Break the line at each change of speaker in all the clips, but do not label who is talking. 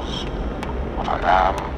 Miles. Và Nam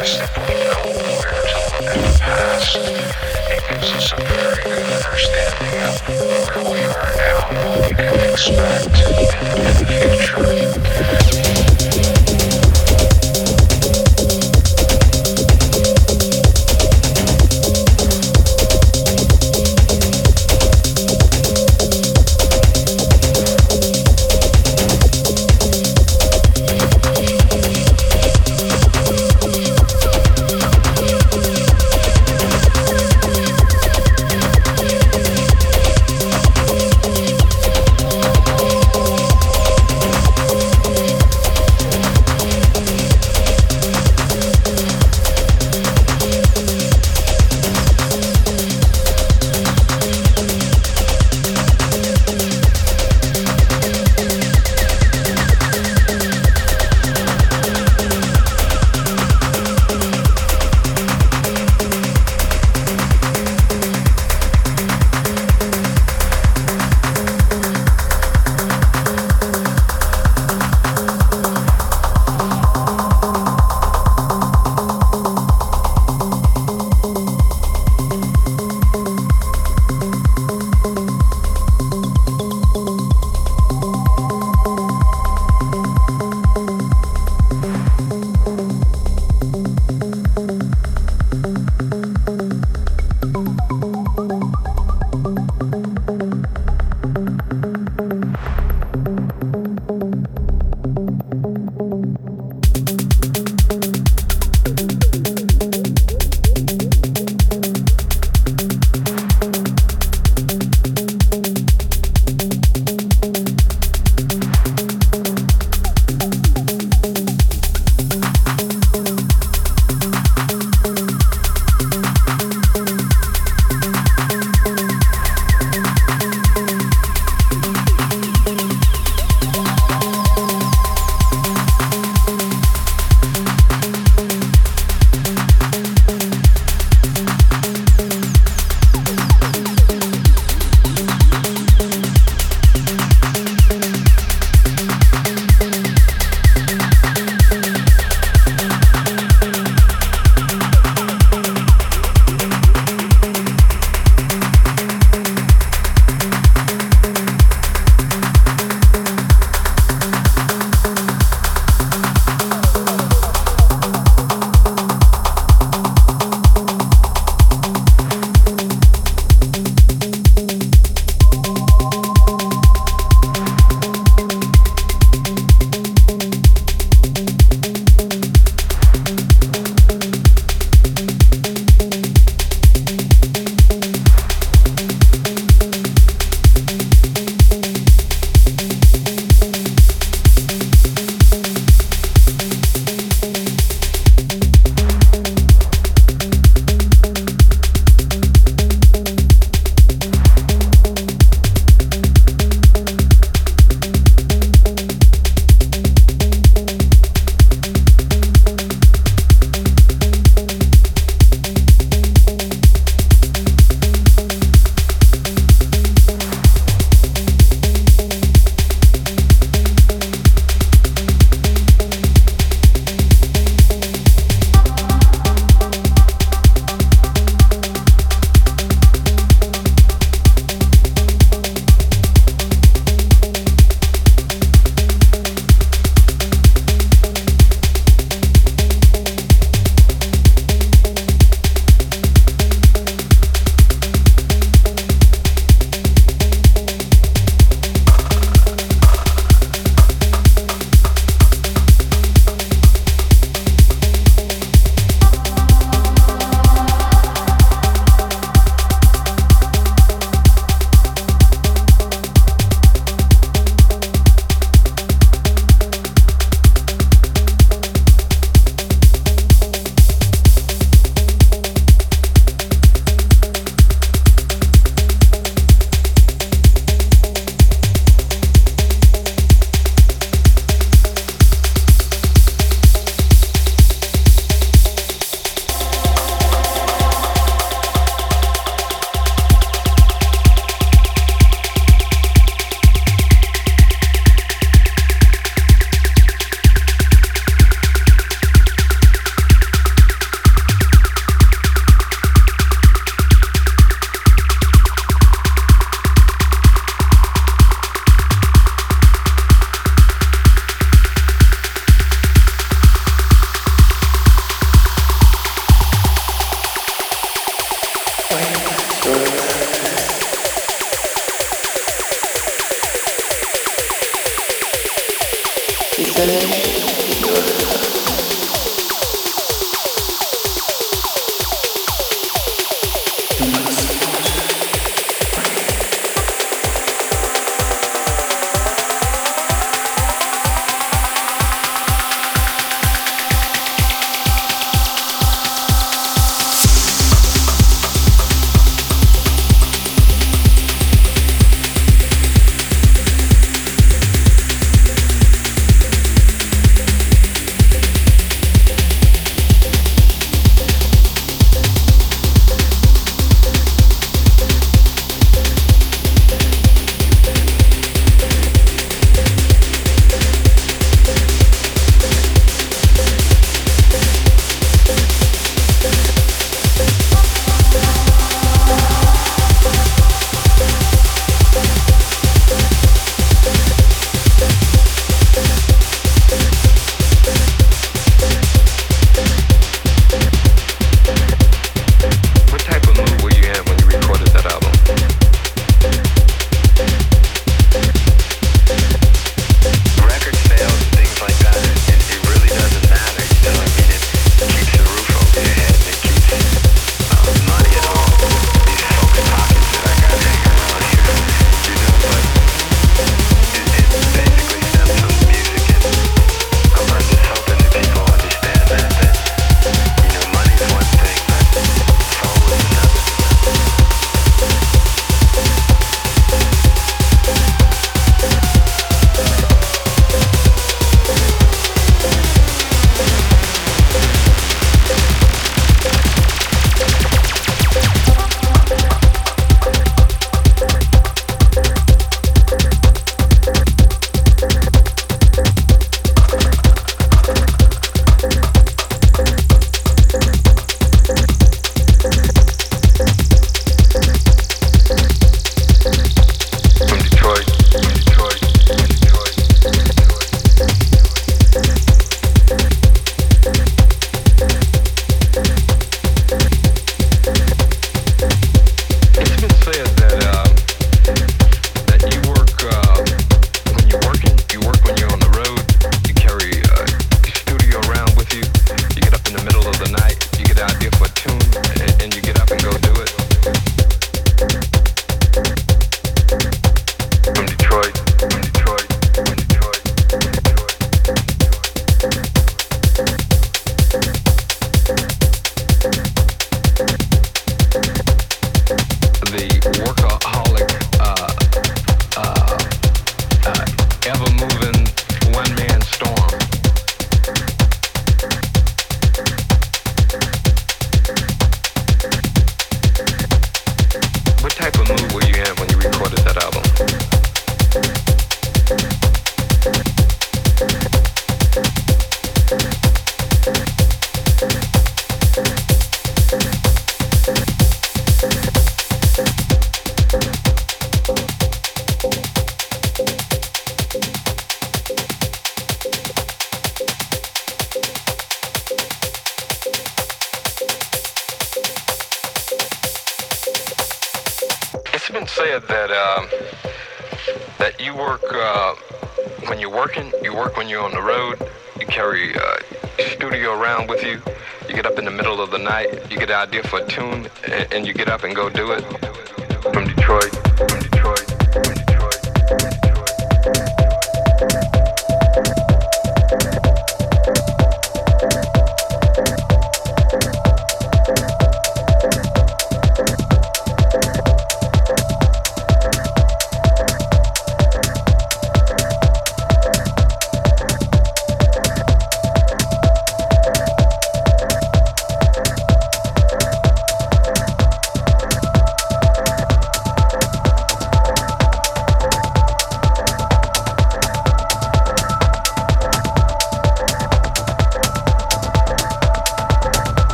It gives us a very good understanding of where we are now, and what we can expect, in the future.